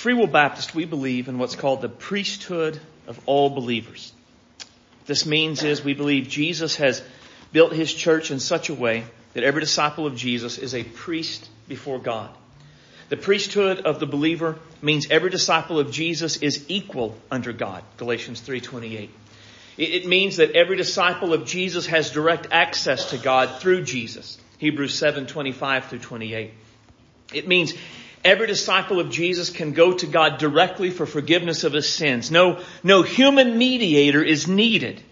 Free Will Baptist, we believe in what's called the priesthood of all believers. What this means is we believe Jesus has built his church in such a way that every disciple of Jesus is a priest before God. The priesthood of the believer means every disciple of Jesus is equal under God. Galatians 3:28. It means that every disciple of Jesus has direct access to God through Jesus. Hebrews 7:25 through 28. It means every disciple of Jesus can go to God directly for forgiveness of his sins. No, no human mediator is needed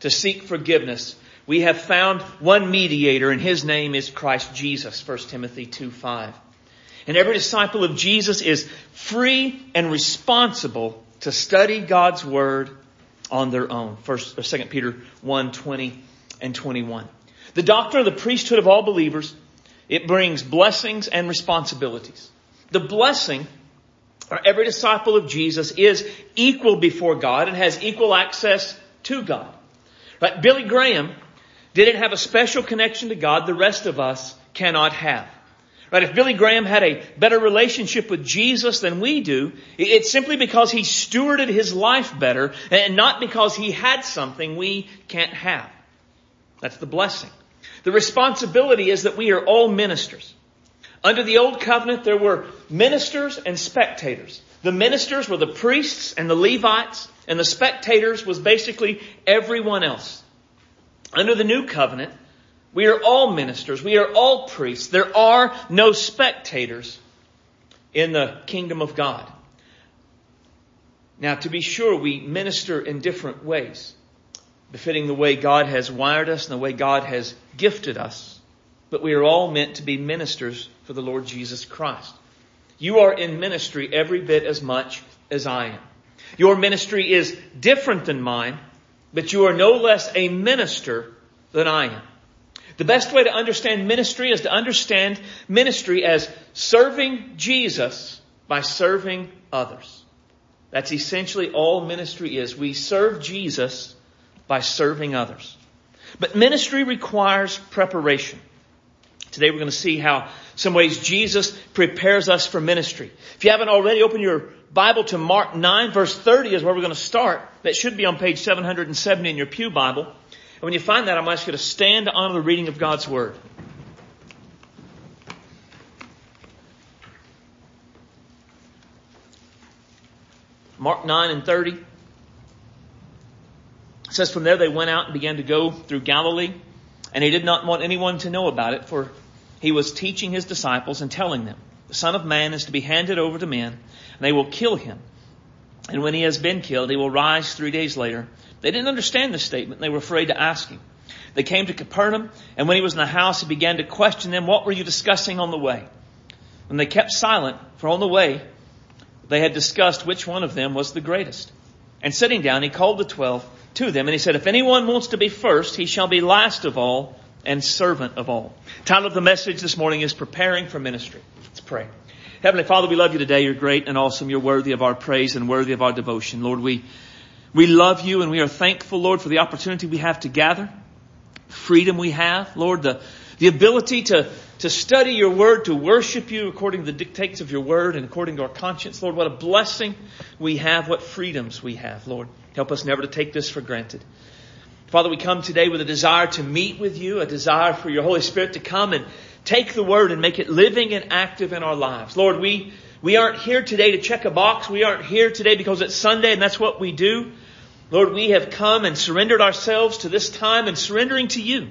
to seek forgiveness. We have found one mediator and his name is Christ Jesus, 1 Timothy 2 5. And every disciple of Jesus is free and responsible to study God's Word on their own. First or Second Peter 1, 20 and 21. The doctrine of the priesthood of all believers, it brings blessings and responsibilities. The blessing, or every disciple of Jesus is equal before God and has equal access to God. Right? Billy Graham didn't have a special connection to God the rest of us cannot have. Right? If Billy Graham had a better relationship with Jesus than we do, it's simply because he stewarded his life better and not because he had something we can't have. That's the blessing. The responsibility is that we are all ministers. Under the old covenant, there were ministers and spectators. The ministers were the priests and the Levites, and the spectators was basically everyone else. Under the new covenant, we are all ministers. We are all priests. There are no spectators in the kingdom of God. Now, to be sure, we minister in different ways, befitting the way God has wired us and the way God has gifted us. But we are all meant to be ministers for the Lord Jesus Christ. You are in ministry every bit as much as I am. Your ministry is different than mine, but you are no less a minister than I am. The best way to understand ministry is to understand ministry as serving Jesus by serving others. That's essentially all ministry is. We serve Jesus by serving others. But ministry requires preparation. Today we're going to see how some ways Jesus prepares us for ministry. If you haven't already, open your Bible to Mark 9 verse 30 is where we're going to start. That should be on page 770 in your Pew Bible. And when you find that, I'm going to ask you to stand honor the reading of God's Word. Mark 9 and 30. It says, From there they went out and began to go through Galilee, and he did not want anyone to know about it, for he was teaching his disciples and telling them, The Son of Man is to be handed over to men, and they will kill him. And when he has been killed, he will rise three days later. They didn't understand this statement. They were afraid to ask him. They came to Capernaum, and when he was in the house, he began to question them, What were you discussing on the way? And they kept silent, for on the way, they had discussed which one of them was the greatest. And sitting down, he called the twelve to them, and he said, If anyone wants to be first, he shall be last of all and servant of all. Title of the message this morning is Preparing for Ministry. Let's pray. Heavenly Father, we love you today. You're great and awesome. You're worthy of our praise and worthy of our devotion. Lord, we we love you and we are thankful, Lord, for the opportunity we have to gather, freedom we have, Lord, the, the ability to, to study your word, to worship you according to the dictates of your word and according to our conscience. Lord, what a blessing we have, what freedoms we have, Lord. Help us never to take this for granted. Father, we come today with a desire to meet with you, a desire for your Holy Spirit to come and take the word and make it living and active in our lives. Lord, we we aren't here today to check a box. We aren't here today because it's Sunday and that's what we do. Lord, we have come and surrendered ourselves to this time and surrendering to you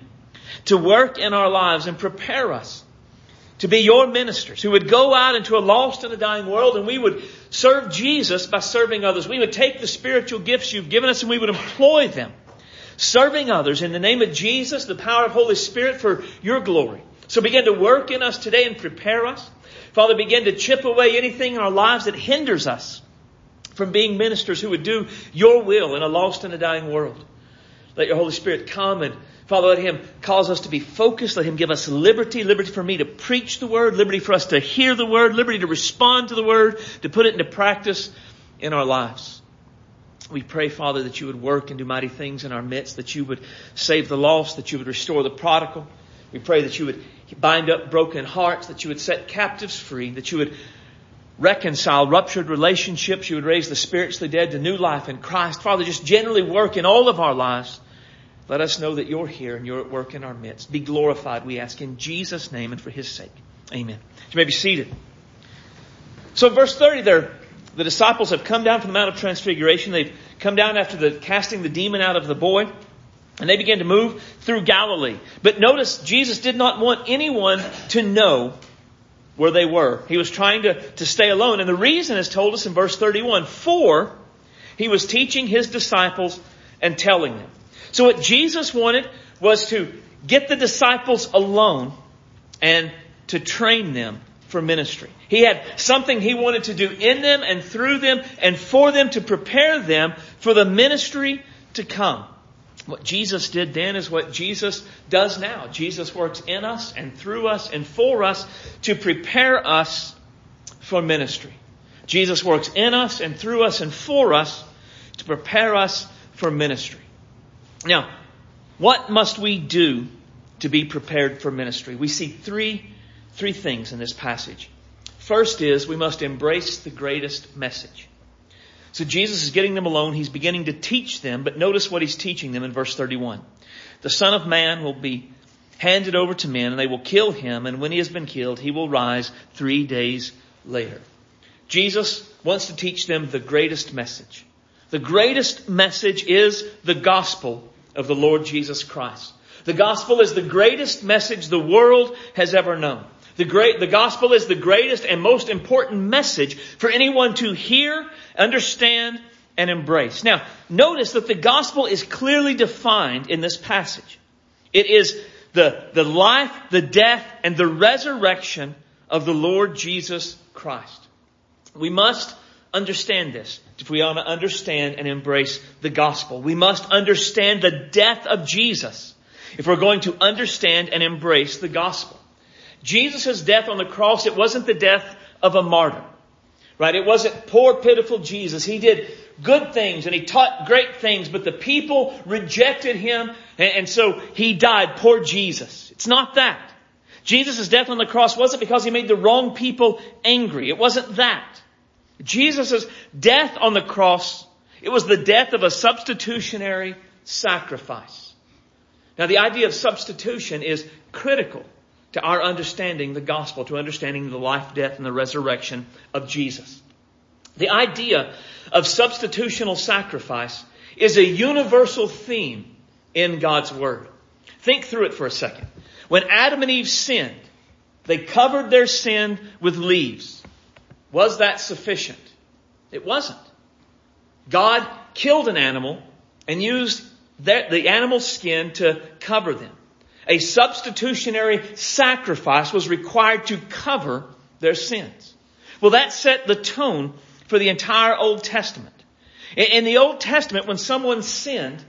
to work in our lives and prepare us to be your ministers who would go out into a lost and a dying world and we would serve Jesus by serving others. We would take the spiritual gifts you've given us and we would employ them serving others in the name of Jesus, the power of Holy Spirit for your glory. So begin to work in us today and prepare us. Father, begin to chip away anything in our lives that hinders us from being ministers who would do your will in a lost and a dying world. Let your Holy Spirit come and Father, let Him cause us to be focused. Let Him give us liberty, liberty for me to preach the Word, liberty for us to hear the Word, liberty to respond to the Word, to put it into practice in our lives. We pray, Father, that you would work and do mighty things in our midst, that you would save the lost, that you would restore the prodigal, we pray that you would bind up broken hearts, that you would set captives free, that you would reconcile ruptured relationships. You would raise the spiritually dead to new life in Christ. Father, just generally work in all of our lives. Let us know that you're here and you're at work in our midst. Be glorified, we ask in Jesus' name and for his sake. Amen. You may be seated. So verse 30 there, the disciples have come down from the Mount of Transfiguration. They've come down after the casting the demon out of the boy. And they began to move through Galilee. But notice Jesus did not want anyone to know where they were. He was trying to, to stay alone. And the reason is told us in verse 31. For he was teaching his disciples and telling them. So what Jesus wanted was to get the disciples alone and to train them for ministry. He had something he wanted to do in them and through them and for them to prepare them for the ministry to come. What Jesus did then is what Jesus does now. Jesus works in us and through us and for us to prepare us for ministry. Jesus works in us and through us and for us to prepare us for ministry. Now, what must we do to be prepared for ministry? We see three, three things in this passage. First is we must embrace the greatest message. So Jesus is getting them alone. He's beginning to teach them, but notice what he's teaching them in verse 31. The Son of Man will be handed over to men and they will kill him. And when he has been killed, he will rise three days later. Jesus wants to teach them the greatest message. The greatest message is the gospel of the Lord Jesus Christ. The gospel is the greatest message the world has ever known. The great, the gospel is the greatest and most important message for anyone to hear, understand, and embrace. Now, notice that the gospel is clearly defined in this passage. It is the, the life, the death, and the resurrection of the Lord Jesus Christ. We must understand this if we want to understand and embrace the gospel. We must understand the death of Jesus if we're going to understand and embrace the gospel. Jesus' death on the cross, it wasn't the death of a martyr. Right? It wasn't poor, pitiful Jesus. He did good things and he taught great things, but the people rejected him and, and so he died. Poor Jesus. It's not that. Jesus' death on the cross wasn't because he made the wrong people angry. It wasn't that. Jesus' death on the cross, it was the death of a substitutionary sacrifice. Now the idea of substitution is critical to our understanding the gospel, to understanding the life, death, and the resurrection of Jesus. The idea of substitutional sacrifice is a universal theme in God's Word. Think through it for a second. When Adam and Eve sinned, they covered their sin with leaves. Was that sufficient? It wasn't. God killed an animal and used the animal's skin to cover them a substitutionary sacrifice was required to cover their sins. Well, that set the tone for the entire Old Testament. In the Old Testament, when someone sinned,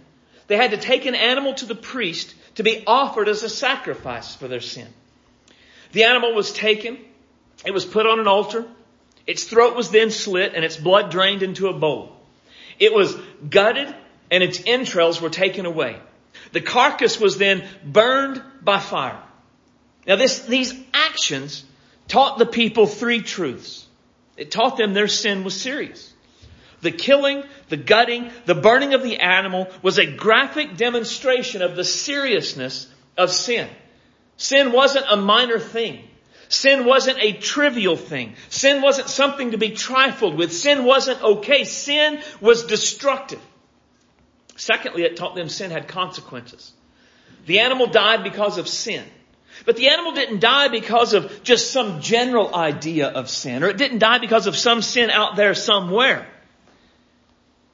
they had to take an animal to the priest to be offered as a sacrifice for their sin. The animal was taken, it was put on an altar, its throat was then slit, and its blood drained into a bowl. It was gutted, and its entrails were taken away. The carcass was then burned by fire. Now this, these actions taught the people three truths. It taught them their sin was serious. The killing, the gutting, the burning of the animal was a graphic demonstration of the seriousness of sin. Sin wasn't a minor thing. Sin wasn't a trivial thing. Sin wasn't something to be trifled with. Sin wasn't okay. Sin was destructive. Secondly, it taught them sin had consequences. The animal died because of sin. But the animal didn't die because of just some general idea of sin, or it didn't die because of some sin out there somewhere.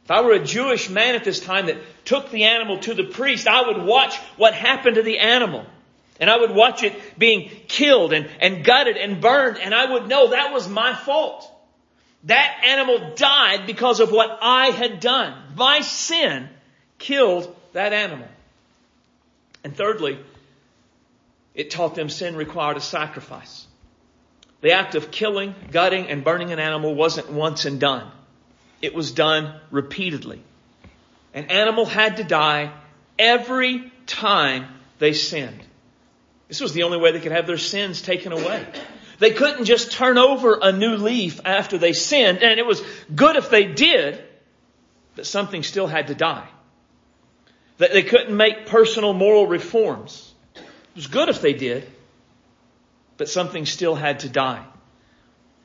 If I were a Jewish man at this time that took the animal to the priest, I would watch what happened to the animal. And I would watch it being killed and, and gutted and burned, and I would know that was my fault. That animal died because of what I had done. My sin killed that animal. And thirdly, it taught them sin required a sacrifice. The act of killing, gutting, and burning an animal wasn't once and done. It was done repeatedly. An animal had to die every time they sinned. This was the only way they could have their sins taken away. They couldn't just turn over a new leaf after they sinned, and it was good if they did, but something still had to die. That they couldn't make personal moral reforms. It was good if they did, but something still had to die.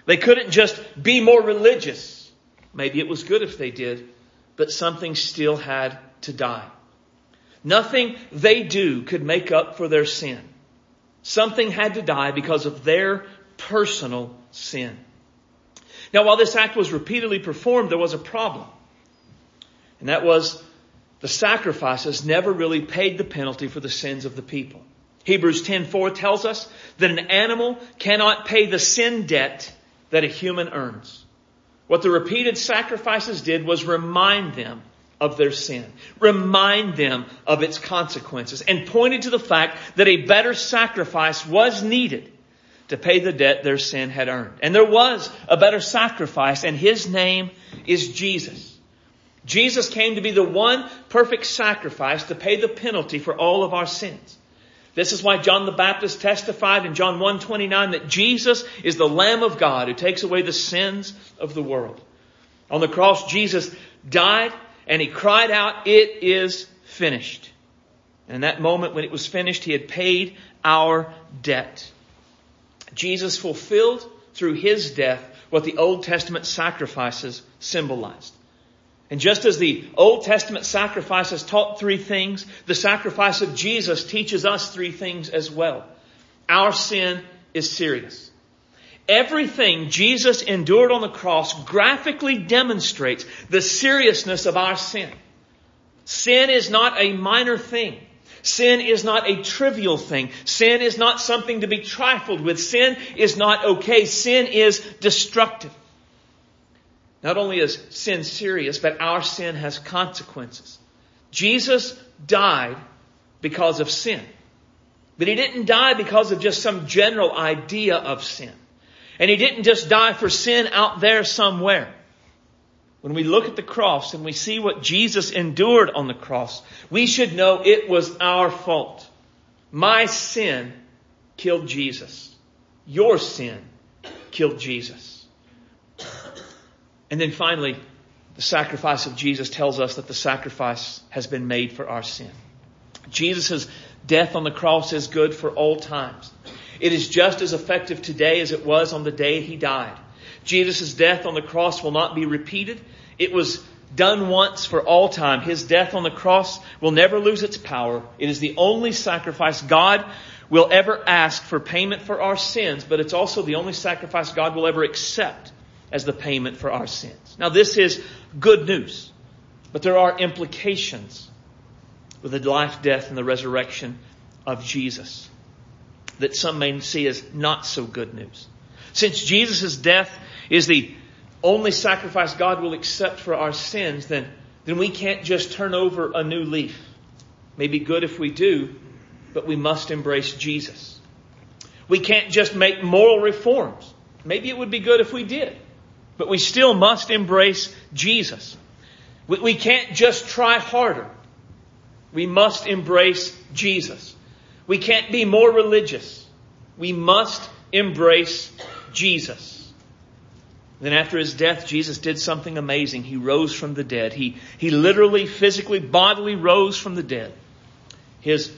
They couldn't just be more religious. Maybe it was good if they did, but something still had to die. Nothing they do could make up for their sin. Something had to die because of their personal sin. Now, while this act was repeatedly performed, there was a problem. And that was the sacrifices never really paid the penalty for the sins of the people. Hebrews 10:4 tells us that an animal cannot pay the sin debt that a human earns. What the repeated sacrifices did was remind them of their sin, remind them of its consequences, and pointed to the fact that a better sacrifice was needed to pay the debt their sin had earned. And there was a better sacrifice, and his name is Jesus. Jesus came to be the one perfect sacrifice to pay the penalty for all of our sins. This is why John the Baptist testified in John 1:29 that Jesus is the Lamb of God who takes away the sins of the world. On the cross, Jesus died and he cried out, It is finished. And in that moment when it was finished, he had paid our debt. Jesus fulfilled through his death what the Old Testament sacrifices symbolized. And just as the Old Testament sacrifices taught three things, the sacrifice of Jesus teaches us three things as well. Our sin is serious. Everything Jesus endured on the cross graphically demonstrates the seriousness of our sin. Sin is not a minor thing. Sin is not a trivial thing. Sin is not something to be trifled with. Sin is not okay. Sin is destructive. Not only is sin serious, but our sin has consequences. Jesus died because of sin. But he didn't die because of just some general idea of sin. And he didn't just die for sin out there somewhere. When we look at the cross and we see what Jesus endured on the cross, we should know it was our fault. My sin killed Jesus. Your sin killed Jesus. And then finally, the sacrifice of Jesus tells us that the sacrifice has been made for our sin. Jesus' death on the cross is good for all times. It is just as effective today as it was on the day he died. Jesus' death on the cross will not be repeated. It was done once for all time. His death on the cross will never lose its power. It is the only sacrifice God will ever ask for payment for our sins, but it's also the only sacrifice God will ever accept as the payment for our sins. Now this is good news, but there are implications with the life, death, and the resurrection of Jesus that some may see as not so good news. Since Jesus' death is the only sacrifice God will accept for our sins, then, then we can't just turn over a new leaf. Maybe good if we do, but we must embrace Jesus. We can't just make moral reforms. Maybe it would be good if we did. But we still must embrace Jesus. We, we can't just try harder. We must embrace Jesus. We can't be more religious. We must embrace Jesus. Then after his death, Jesus did something amazing. He rose from the dead. He, he literally, physically, bodily rose from the dead. His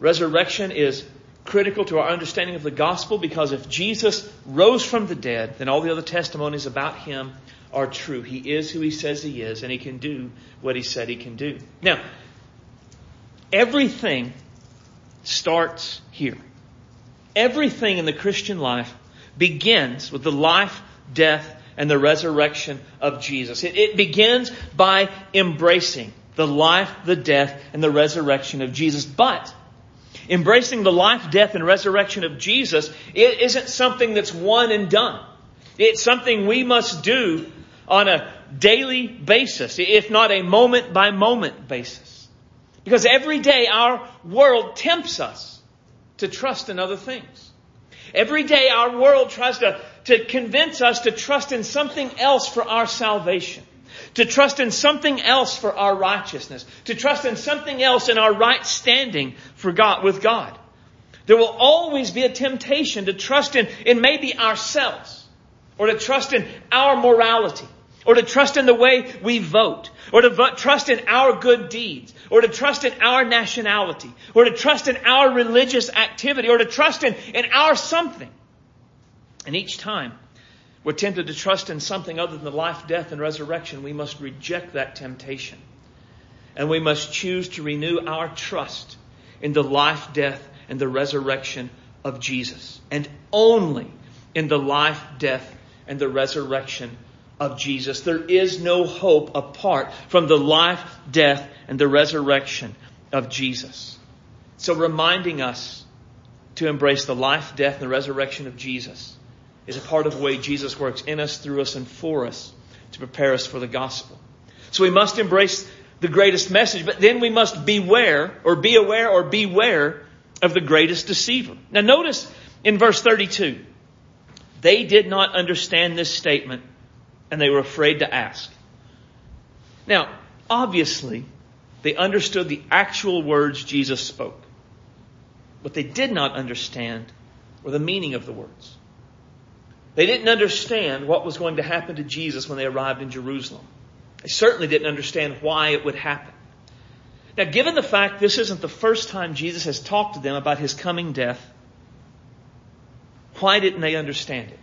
resurrection is critical to our understanding of the gospel because if Jesus rose from the dead, then all the other testimonies about him are true. He is who he says he is, and he can do what he said he can do. Now, everything starts here. Everything in the Christian life begins with the life, death, and the resurrection of Jesus. It, it begins by embracing the life, the death, and the resurrection of Jesus. But Embracing the life, death, and resurrection of Jesus it isn't something that's one and done. It's something we must do on a daily basis, if not a moment by moment basis. Because every day our world tempts us to trust in other things. Every day our world tries to, to convince us to trust in something else for our salvation to trust in something else for our righteousness, to trust in something else in our right standing for God, with God. There will always be a temptation to trust in, in maybe ourselves, or to trust in our morality, or to trust in the way we vote, or to trust in our good deeds, or to trust in our nationality, or to trust in our religious activity, or to trust in, in our something. And each time we're tempted to trust in something other than the life, death, and resurrection, we must reject that temptation. And we must choose to renew our trust in the life, death, and the resurrection of Jesus. And only in the life, death, and the resurrection of Jesus. There is no hope apart from the life, death, and the resurrection of Jesus. So reminding us to embrace the life, death, and the resurrection of Jesus is a part of the way Jesus works in us, through us, and for us to prepare us for the gospel. So we must embrace the greatest message, but then we must beware, or be aware, or beware of the greatest deceiver. Now notice in verse 32, they did not understand this statement and they were afraid to ask. Now, obviously, they understood the actual words Jesus spoke. What they did not understand were the meaning of the words. They didn't understand what was going to happen to Jesus when they arrived in Jerusalem. They certainly didn't understand why it would happen. Now, given the fact this isn't the first time Jesus has talked to them about his coming death, why didn't they understand it?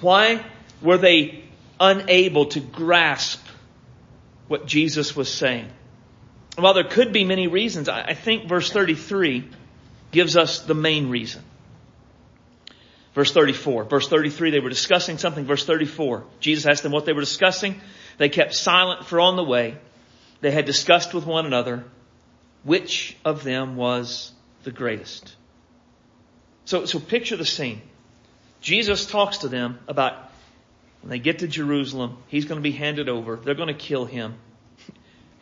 Why were they unable to grasp what Jesus was saying? Well, there could be many reasons. I think verse 33 gives us the main reason. Verse 34. Verse 33, they were discussing something. Verse 34, Jesus asked them what they were discussing. They kept silent for on the way. They had discussed with one another which of them was the greatest. So, so picture the scene. Jesus talks to them about when they get to Jerusalem, he's going to be handed over. They're going to kill him.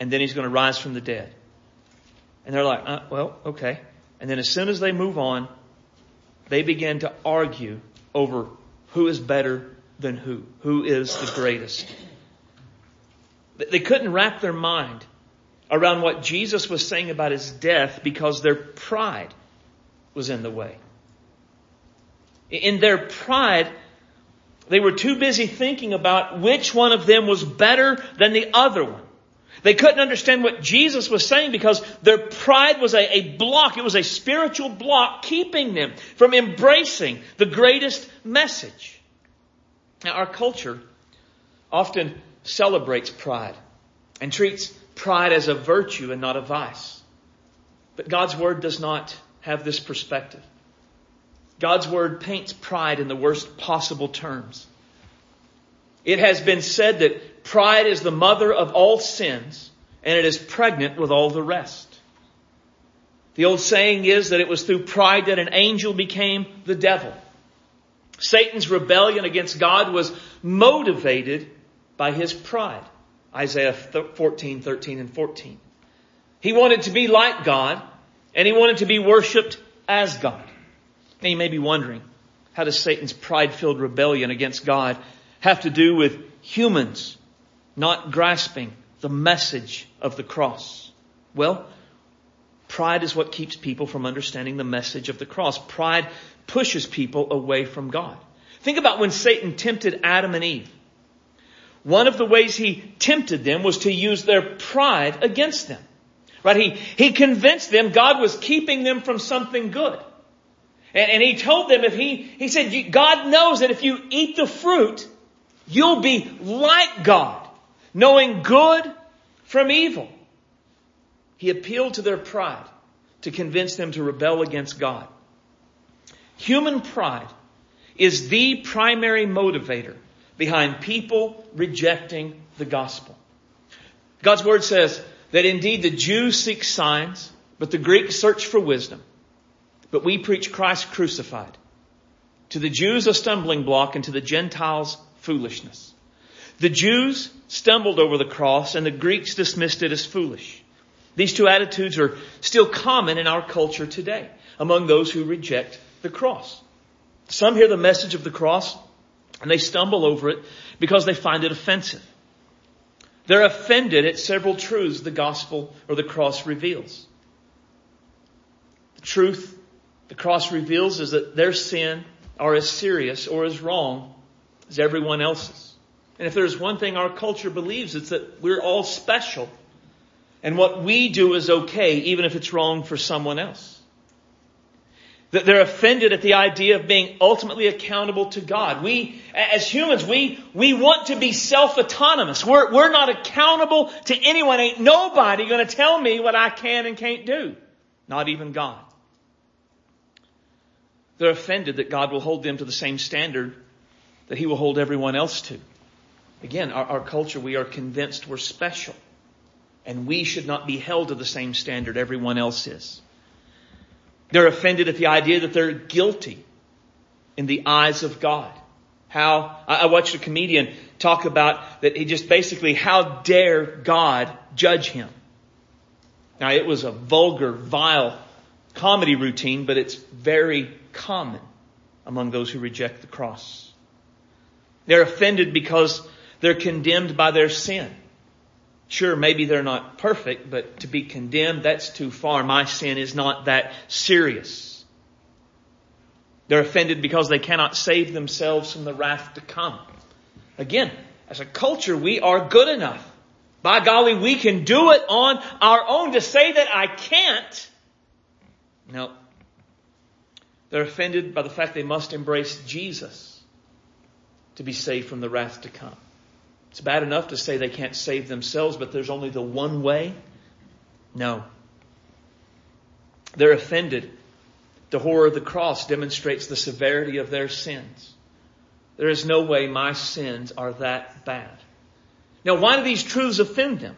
And then he's going to rise from the dead. And they're like, uh, well, okay. And then as soon as they move on, they began to argue over who is better than who, who is the greatest. They couldn't wrap their mind around what Jesus was saying about his death because their pride was in the way. In their pride, they were too busy thinking about which one of them was better than the other one. They couldn't understand what Jesus was saying because their pride was a, a, block. It was a spiritual block keeping them from embracing the greatest message. Now, our culture often celebrates pride and treats pride as a virtue and not a vice. But God's Word does not have this perspective. God's Word paints pride in the worst possible terms. It has been said that pride is the mother of all sins and it is pregnant with all the rest. The old saying is that it was through pride that an angel became the devil. Satan's rebellion against God was motivated by his pride. Isaiah 14, 13 and 14. He wanted to be like God and he wanted to be worshiped as God. Now you may be wondering, how does Satan's pride-filled rebellion against God have to do with humans not grasping the message of the cross? Well, pride is what keeps people from understanding the message of the cross. Pride pushes people away from God. Think about when Satan tempted Adam and Eve. One of the ways he tempted them was to use their pride against them. Right? He, he convinced them God was keeping them from something good. And, and he told them if he, he said, God knows that if you eat the fruit, you'll be like God, knowing good from evil. He appealed to their pride to convince them to rebel against God. Human pride is the primary motivator behind people rejecting the gospel. God's word says that indeed the Jews seek signs, but the Greeks search for wisdom. But we preach Christ crucified. To the Jews a stumbling block and to the Gentiles foolishness. The Jews stumbled over the cross and the Greeks dismissed it as foolish. These two attitudes are still common in our culture today among those who reject the cross. Some hear the message of the cross and they stumble over it because they find it offensive. They're offended at several truths the gospel or the cross reveals. The truth the cross reveals is that their sin are as serious or as wrong as everyone else's. And if there's one thing our culture believes, it's that we're all special. And what we do is okay, even if it's wrong for someone else. That they're offended at the idea of being ultimately accountable to God. We, as humans, we, we want to be self-autonomous. We're, we're not accountable to anyone. Ain't nobody gonna tell me what I can and can't do. Not even God. They're offended that God will hold them to the same standard that He will hold everyone else to. Again, our, our culture, we are convinced we're special. And we should not be held to the same standard everyone else is. They're offended at the idea that they're guilty in the eyes of God. How, I watched a comedian talk about that he just basically, how dare God judge him? Now it was a vulgar, vile comedy routine, but it's very common among those who reject the cross. They're offended because they're condemned by their sin. Sure, maybe they're not perfect, but to be condemned, that's too far. My sin is not that serious. They're offended because they cannot save themselves from the wrath to come. Again, as a culture, we are good enough. By golly, we can do it on our own. To say that I can't, no. They're offended by the fact they must embrace Jesus to be saved from the wrath to come. It's bad enough to say they can't save themselves, but there's only the one way? No. They're offended. The horror of the cross demonstrates the severity of their sins. There is no way my sins are that bad. Now, why do these truths offend them?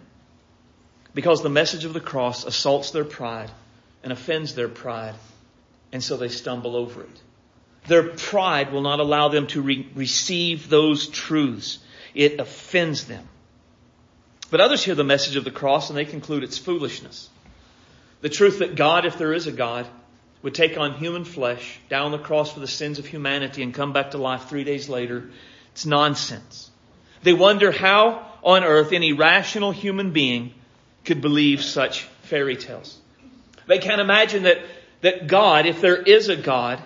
Because the message of the cross assaults their pride and offends their pride, and so they stumble over it. Their pride will not allow them to re- receive those truths. It offends them. But others hear the message of the cross and they conclude it's foolishness. The truth that God, if there is a God, would take on human flesh, die on the cross for the sins of humanity, and come back to life three days later, it's nonsense. They wonder how on earth any rational human being could believe such fairy tales. They can't imagine that, that God, if there is a God,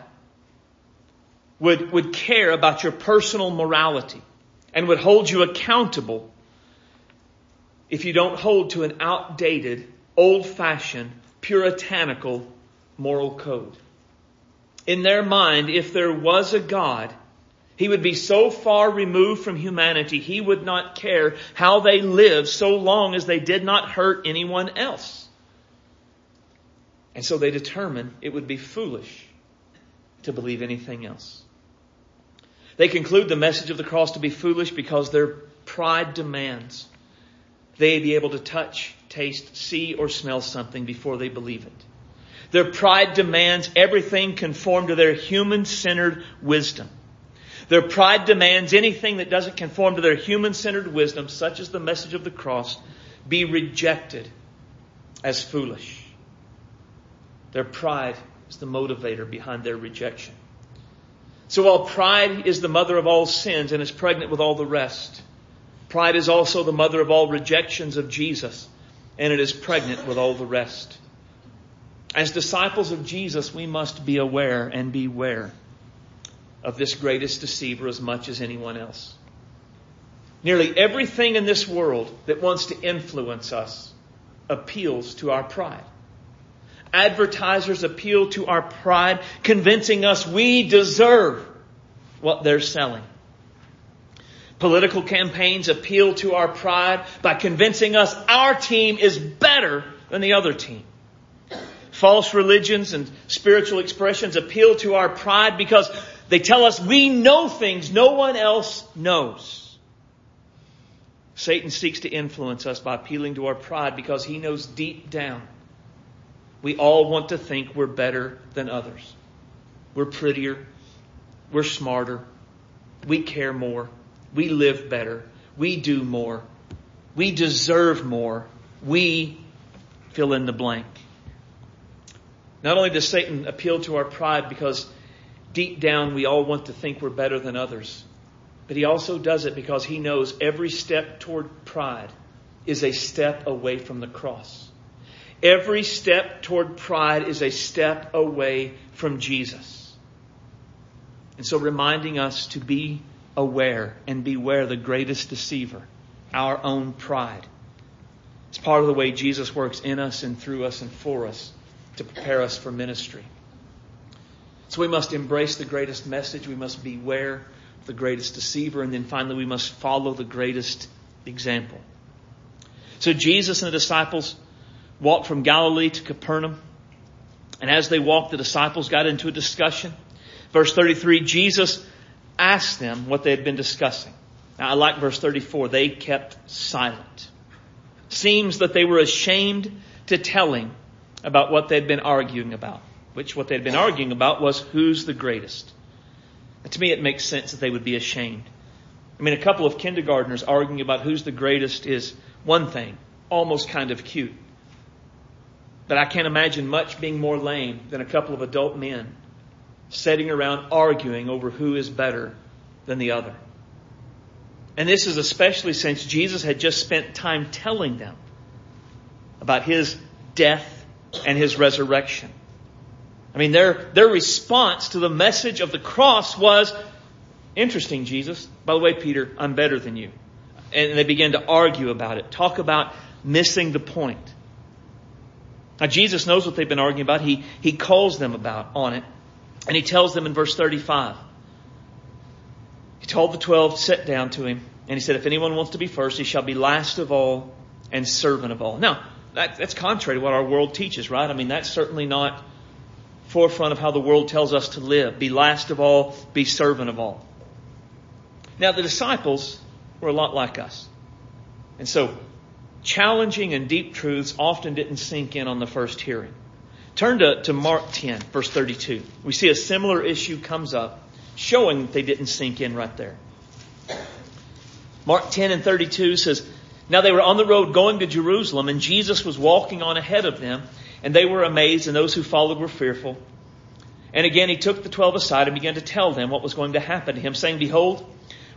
would, would care about your personal morality and would hold you accountable if you don't hold to an outdated, old-fashioned, puritanical moral code. In their mind, if there was a God, he would be so far removed from humanity, he would not care how they lived so long as they did not hurt anyone else. And so they determined it would be foolish to believe anything else. They conclude the message of the cross to be foolish because their pride demands they be able to touch, taste, see, or smell something before they believe it. Their pride demands everything conform to their human-centered wisdom. Their pride demands anything that doesn't conform to their human-centered wisdom, such as the message of the cross, be rejected as foolish. Their pride is the motivator behind their rejection. So while pride is the mother of all sins and is pregnant with all the rest, pride is also the mother of all rejections of Jesus and it is pregnant with all the rest. As disciples of Jesus, we must be aware and beware of this greatest deceiver as much as anyone else. Nearly everything in this world that wants to influence us appeals to our pride. Advertisers appeal to our pride, convincing us we deserve what they're selling. Political campaigns appeal to our pride by convincing us our team is better than the other team. False religions and spiritual expressions appeal to our pride because they tell us we know things no one else knows. Satan seeks to influence us by appealing to our pride because he knows deep down we all want to think we're better than others. We're prettier. We're smarter. We care more. We live better. We do more. We deserve more. We fill in the blank. Not only does Satan appeal to our pride because deep down we all want to think we're better than others, but he also does it because he knows every step toward pride is a step away from the cross. Every step toward pride is a step away from Jesus. And so reminding us to be aware and beware the greatest deceiver, our own pride. It's part of the way Jesus works in us and through us and for us to prepare us for ministry. So we must embrace the greatest message. We must beware the greatest deceiver. And then finally, we must follow the greatest example. So Jesus and the disciples walked from Galilee to Capernaum. And as they walked, the disciples got into a discussion. Verse 33, Jesus asked them what they had been discussing. Now, I like verse 34. They kept silent. Seems that they were ashamed to tell him about what they'd been arguing about, which what they'd been arguing about was who's the greatest. And to me, it makes sense that they would be ashamed. I mean, a couple of kindergartners arguing about who's the greatest is one thing, almost kind of cute. But I can't imagine much being more lame than a couple of adult men sitting around arguing over who is better than the other. And this is especially since Jesus had just spent time telling them about his death and his resurrection. I mean, their, their response to the message of the cross was, interesting, Jesus. By the way, Peter, I'm better than you. And they began to argue about it, talk about missing the point. Now, Jesus knows what they've been arguing about. He, he calls them about on it. And he tells them in verse 35. He told the twelve to sit down to him. And he said, if anyone wants to be first, he shall be last of all and servant of all. Now, that, that's contrary to what our world teaches, right? I mean, that's certainly not forefront of how the world tells us to live. Be last of all, be servant of all. Now, the disciples were a lot like us. And so, challenging and deep truths often didn't sink in on the first hearing. Turn to, to Mark 10, verse 32. We see a similar issue comes up, showing that they didn't sink in right there. Mark 10 and 32 says, Now they were on the road going to Jerusalem, and Jesus was walking on ahead of them, and they were amazed, and those who followed were fearful. And again he took the twelve aside and began to tell them what was going to happen to him, saying, Behold,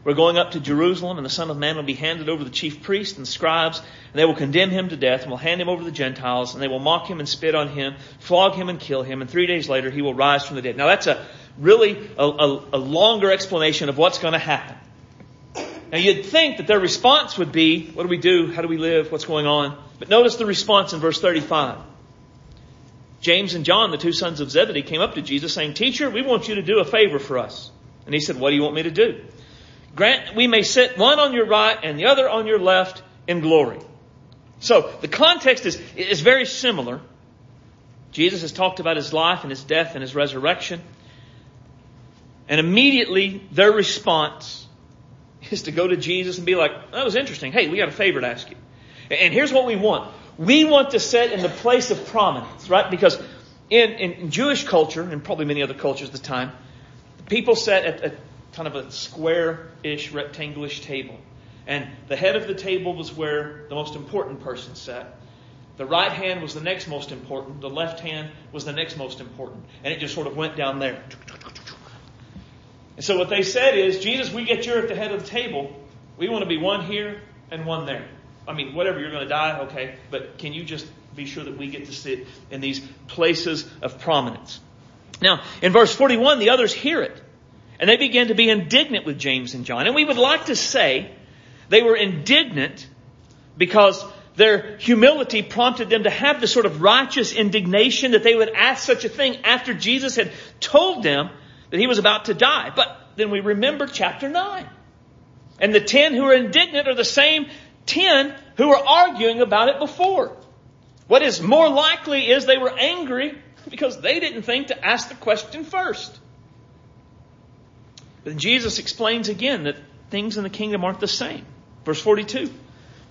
we're going up to Jerusalem, and the Son of Man will be handed over to the chief priests and scribes, and they will condemn him to death, and will hand him over to the Gentiles, and they will mock him and spit on him, flog him and kill him, and three days later he will rise from the dead. Now that's a really a, a, a longer explanation of what's going to happen. Now you'd think that their response would be, what do we do? How do we live? What's going on? But notice the response in verse 35. James and John, the two sons of Zebedee, came up to Jesus saying, Teacher, we want you to do a favor for us. And he said, What do you want me to do? Grant we may sit one on your right and the other on your left in glory. So the context is, is very similar. Jesus has talked about his life and his death and his resurrection. And immediately their response is to go to Jesus and be like, that was interesting. Hey, we got a favor to ask you. And here's what we want. We want to sit in the place of prominence, right? Because in, in Jewish culture, and probably many other cultures at the time, people sat at, at kind of a square-ish, rectangular table. And the head of the table was where the most important person sat. The right hand was the next most important. The left hand was the next most important. And it just sort of went down there. And so what they said is, Jesus, we get you at the head of the table. We want to be one here and one there. I mean, whatever, you're going to die, okay. But can you just be sure that we get to sit in these places of prominence? Now, in verse 41, the others hear it. And they began to be indignant with James and John. And we would like to say they were indignant because their humility prompted them to have the sort of righteous indignation that they would ask such a thing after Jesus had told them that he was about to die. But then we remember chapter 9. And the ten who are indignant are the same ten who were arguing about it before. What is more likely is they were angry because they didn't think to ask the question first. But Jesus explains again that things in the kingdom aren't the same. Verse 42.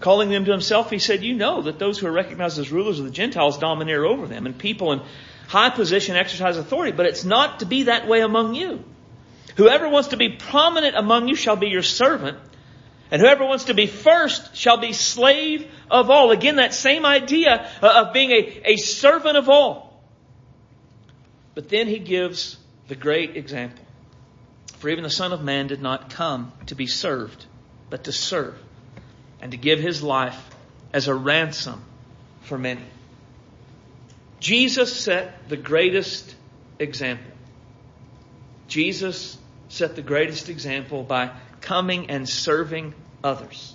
Calling them to himself, he said, You know that those who are recognized as rulers of the Gentiles domineer over them, and people in high position exercise authority, but it's not to be that way among you. Whoever wants to be prominent among you shall be your servant, and whoever wants to be first shall be slave of all. Again, that same idea uh, of being a, a servant of all. But then he gives the great example. For even the Son of Man did not come to be served, but to serve, and to give his life as a ransom for many. Jesus set the greatest example. Jesus set the greatest example by coming and serving others.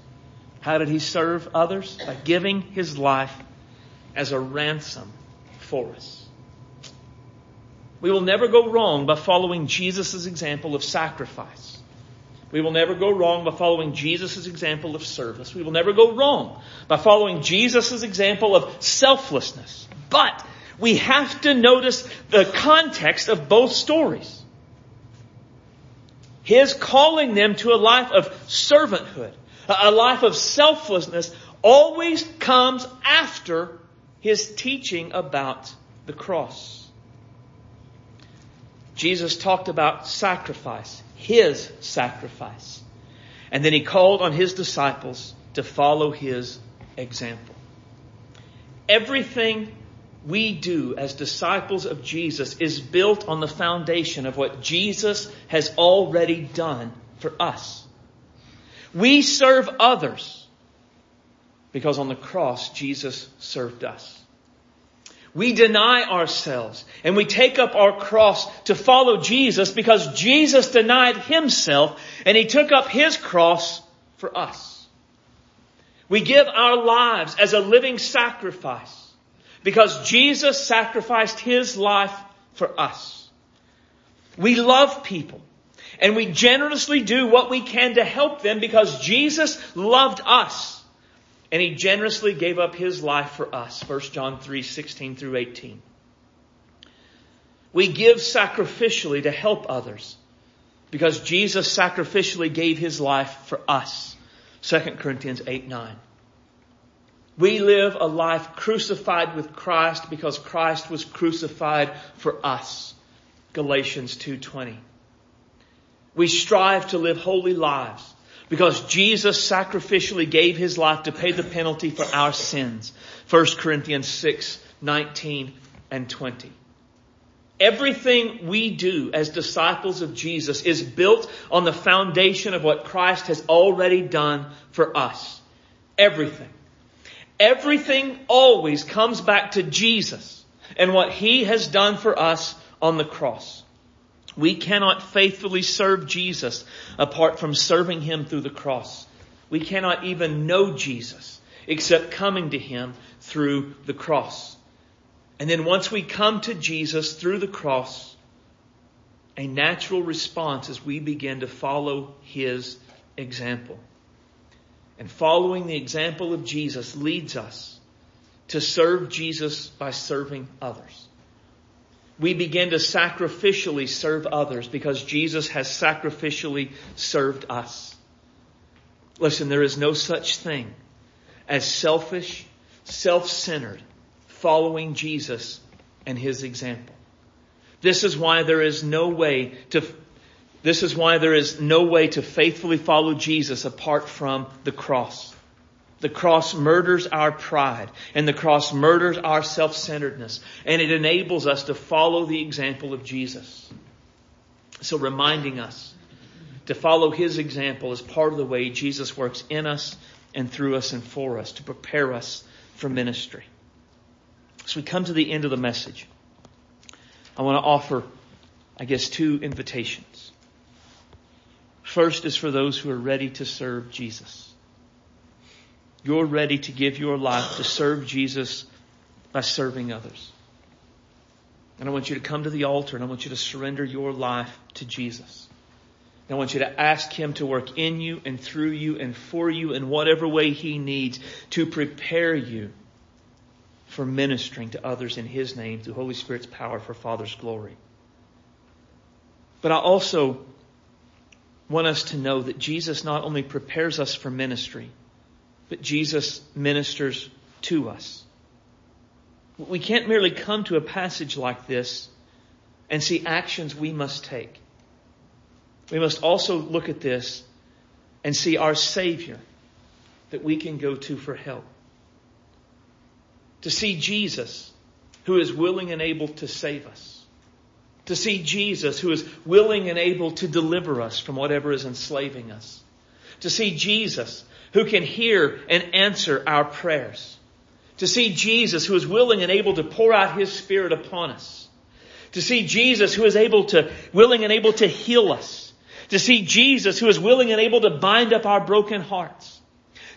How did he serve others? By giving his life as a ransom for us. We will never go wrong by following Jesus' example of sacrifice. We will never go wrong by following Jesus' example of service. We will never go wrong by following Jesus' example of selflessness. But we have to notice the context of both stories. His calling them to a life of servanthood, a life of selflessness, always comes after his teaching about the cross. Jesus talked about sacrifice, his sacrifice. And then he called on his disciples to follow his example. Everything we do as disciples of Jesus is built on the foundation of what Jesus has already done for us. We serve others because on the cross Jesus served us. We deny ourselves and we take up our cross to follow Jesus because Jesus denied himself and he took up his cross for us. We give our lives as a living sacrifice because Jesus sacrificed his life for us. We love people and we generously do what we can to help them because Jesus loved us and he generously gave up his life for us. 1 John 3, 16 through 18. We give sacrificially to help others because Jesus sacrificially gave his life for us. 2 Corinthians 8, 9. We live a life crucified with Christ because Christ was crucified for us. Galatians 2:20. We strive to live holy lives because Jesus sacrificially gave his life to pay the penalty for our sins. 1 Corinthians 6, 19 and 20. Everything we do as disciples of Jesus is built on the foundation of what Christ has already done for us. Everything. Everything always comes back to Jesus and what He has done for us on the cross. We cannot faithfully serve Jesus apart from serving Him through the cross. We cannot even know Jesus except coming to Him through the cross. And then once we come to Jesus through the cross, a natural response is we begin to follow His example. And following the example of Jesus leads us to serve Jesus by serving others. We begin to sacrificially serve others because Jesus has sacrificially served us. Listen, there is no such thing as selfish, self-centered following Jesus and His example. This is why there is no way to this is why there is no way to faithfully follow Jesus apart from the cross. The cross murders our pride and the cross murders our self-centeredness and it enables us to follow the example of Jesus. So reminding us to follow His example is part of the way Jesus works in us and through us and for us to prepare us for ministry. So we come to the end of the message. I want to offer, I guess, two invitations. First is for those who are ready to serve Jesus. You're ready to give your life to serve Jesus by serving others. And I want you to come to the altar and I want you to surrender your life to Jesus. And I want you to ask Him to work in you and through you and for you in whatever way He needs to prepare you for ministering to others in His name through Holy Spirit's power for Father's glory. But I also want us to know that Jesus not only prepares us for ministry, but Jesus ministers to us. We can't merely come to a passage like this and see actions we must take. We must also look at this and see our Savior that we can go to for help. To see Jesus who is willing and able to save us to see Jesus who is willing and able to deliver us from whatever is enslaving us. To see Jesus who can hear and answer our prayers. To see Jesus who is willing and able to pour out His Spirit upon us. To see Jesus who is able to, willing and able to heal us. To see Jesus who is willing and able to bind up our broken hearts.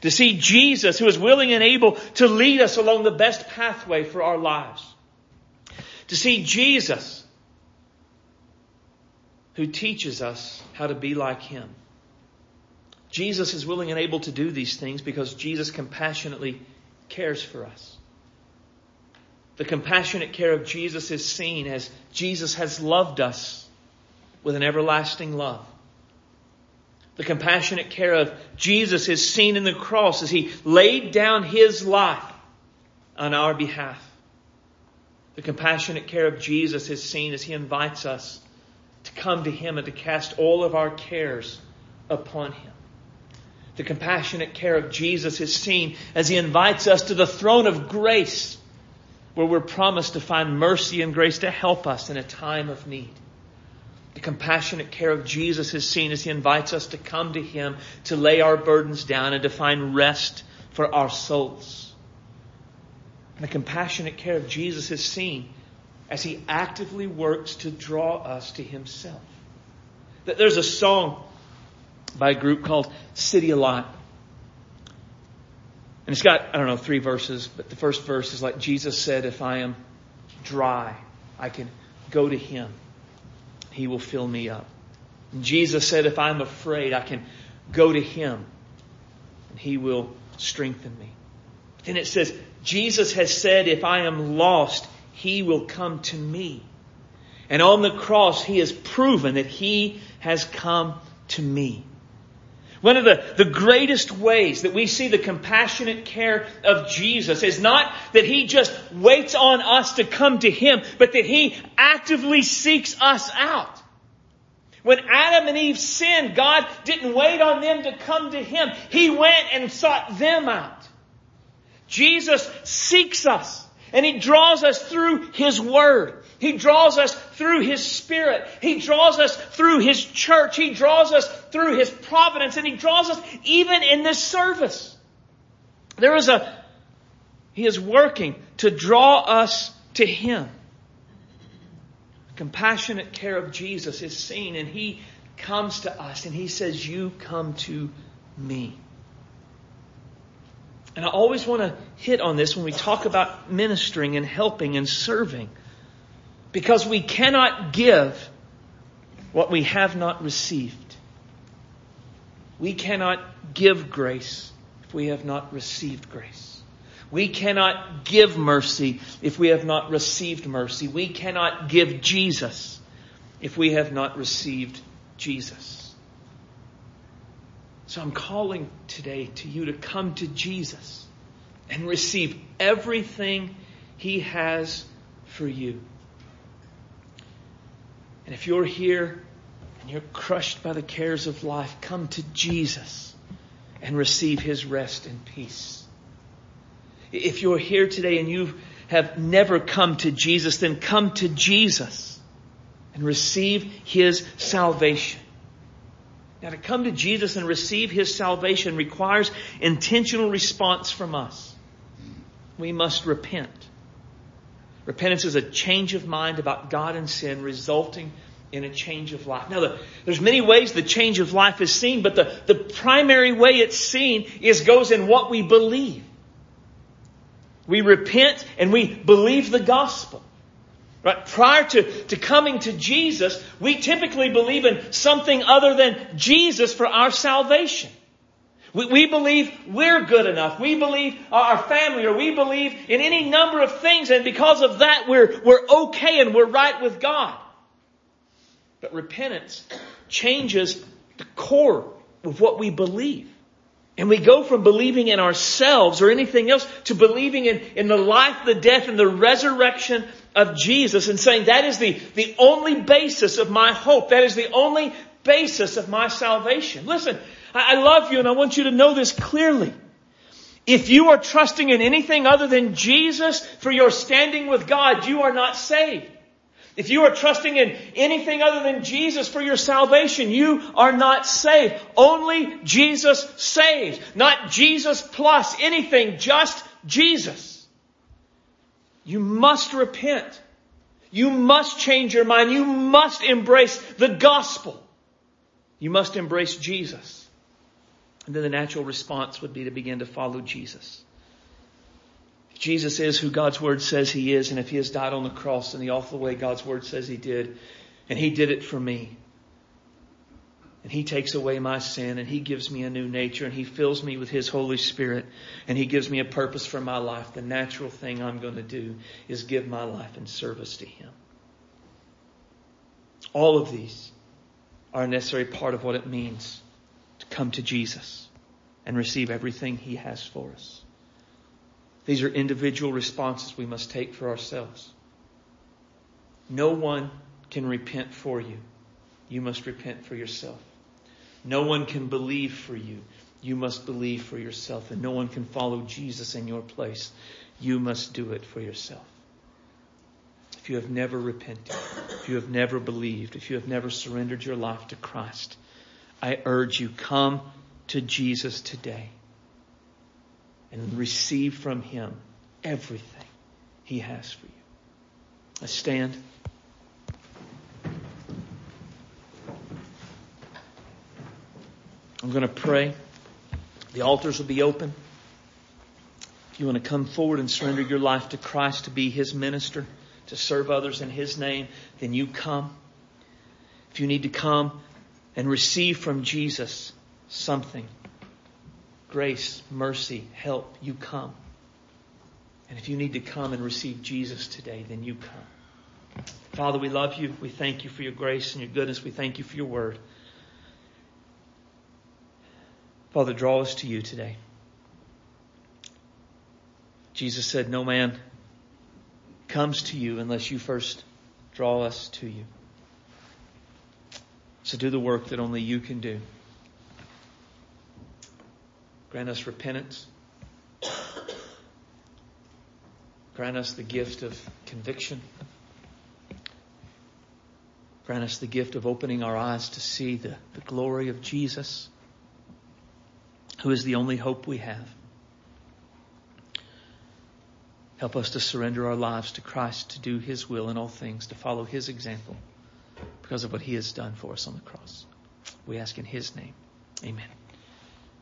To see Jesus who is willing and able to lead us along the best pathway for our lives. To see Jesus who teaches us how to be like Him. Jesus is willing and able to do these things because Jesus compassionately cares for us. The compassionate care of Jesus is seen as Jesus has loved us with an everlasting love. The compassionate care of Jesus is seen in the cross as He laid down His life on our behalf. The compassionate care of Jesus is seen as He invites us to come to Him and to cast all of our cares upon Him. The compassionate care of Jesus is seen as He invites us to the throne of grace where we're promised to find mercy and grace to help us in a time of need. The compassionate care of Jesus is seen as He invites us to come to Him to lay our burdens down and to find rest for our souls. And the compassionate care of Jesus is seen as He actively works to draw us to Himself. That there's a song by a group called CityAlight. And it's got, I don't know, three verses, but the first verse is like Jesus said, if I am dry, I can go to him. He will fill me up. And Jesus said, if I'm afraid, I can go to him and he will strengthen me. Then it says, Jesus has said, if I am lost, he will come to me. And on the cross, he has proven that he has come to me. One of the, the greatest ways that we see the compassionate care of Jesus is not that He just waits on us to come to Him, but that He actively seeks us out. When Adam and Eve sinned, God didn't wait on them to come to Him. He went and sought them out. Jesus seeks us and He draws us through His Word. He draws us through His Spirit. He draws us through His church. He draws us through His providence and He draws us even in this service. There is a, He is working to draw us to Him. The compassionate care of Jesus is seen and He comes to us and He says, you come to me. And I always want to hit on this when we talk about ministering and helping and serving. Because we cannot give what we have not received. We cannot give grace if we have not received grace. We cannot give mercy if we have not received mercy. We cannot give Jesus if we have not received Jesus. So I'm calling today to you to come to Jesus and receive everything He has for you. And if you're here and you're crushed by the cares of life, come to Jesus and receive His rest and peace. If you're here today and you have never come to Jesus, then come to Jesus and receive His salvation. Now to come to Jesus and receive His salvation requires intentional response from us. We must repent. Repentance is a change of mind about God and sin resulting in a change of life. Now, the, there's many ways the change of life is seen, but the, the primary way it's seen is goes in what we believe. We repent and we believe the gospel. Right? Prior to, to coming to Jesus, we typically believe in something other than Jesus for our salvation. We, we believe we're good enough. We believe our family or we believe in any number of things and because of that we're, we're okay and we're right with God. But repentance changes the core of what we believe. And we go from believing in ourselves or anything else to believing in, in the life, the death, and the resurrection of Jesus and saying that is the, the only basis of my hope. That is the only basis of my salvation. Listen, I love you and I want you to know this clearly. If you are trusting in anything other than Jesus for your standing with God, you are not saved. If you are trusting in anything other than Jesus for your salvation, you are not saved. Only Jesus saves. Not Jesus plus anything, just Jesus. You must repent. You must change your mind. You must embrace the gospel. You must embrace Jesus. And then the natural response would be to begin to follow Jesus. If Jesus is who God's word says he is, and if he has died on the cross in the awful way God's word says he did, and he did it for me, and He takes away my sin and He gives me a new nature and He fills me with His Holy Spirit and He gives me a purpose for my life. The natural thing I'm going to do is give my life in service to Him. All of these are a necessary part of what it means come to Jesus and receive everything He has for us. These are individual responses we must take for ourselves. No one can repent for you. You must repent for yourself. No one can believe for you. You must believe for yourself. And no one can follow Jesus in your place. You must do it for yourself. If you have never repented, if you have never believed, if you have never surrendered your life to Christ, I urge you, come to Jesus today and receive from Him everything He has for you. I stand. I'm going to pray. The altars will be open. If you want to come forward and surrender your life to Christ to be His minister, to serve others in His name, then you come. If you need to come and receive from Jesus something, grace, mercy, help, you come. And if you need to come and receive Jesus today, then you come. Father, we love you. We thank you for your grace and your goodness. We thank you for your word. Father, draw us to you today. Jesus said, No man comes to you unless you first draw us to you. So do the work that only you can do. Grant us repentance. Grant us the gift of conviction. Grant us the gift of opening our eyes to see the, the glory of Jesus who is the only hope we have. Help us to surrender our lives to Christ, to do His will in all things, to follow His example because of what He has done for us on the cross. We ask in His name. Amen.